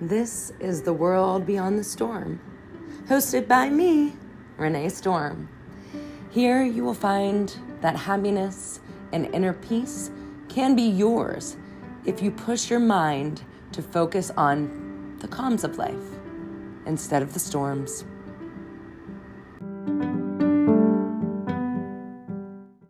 This is The World Beyond the Storm, hosted by me, Renee Storm. Here you will find that happiness and inner peace can be yours if you push your mind to focus on the calms of life instead of the storms.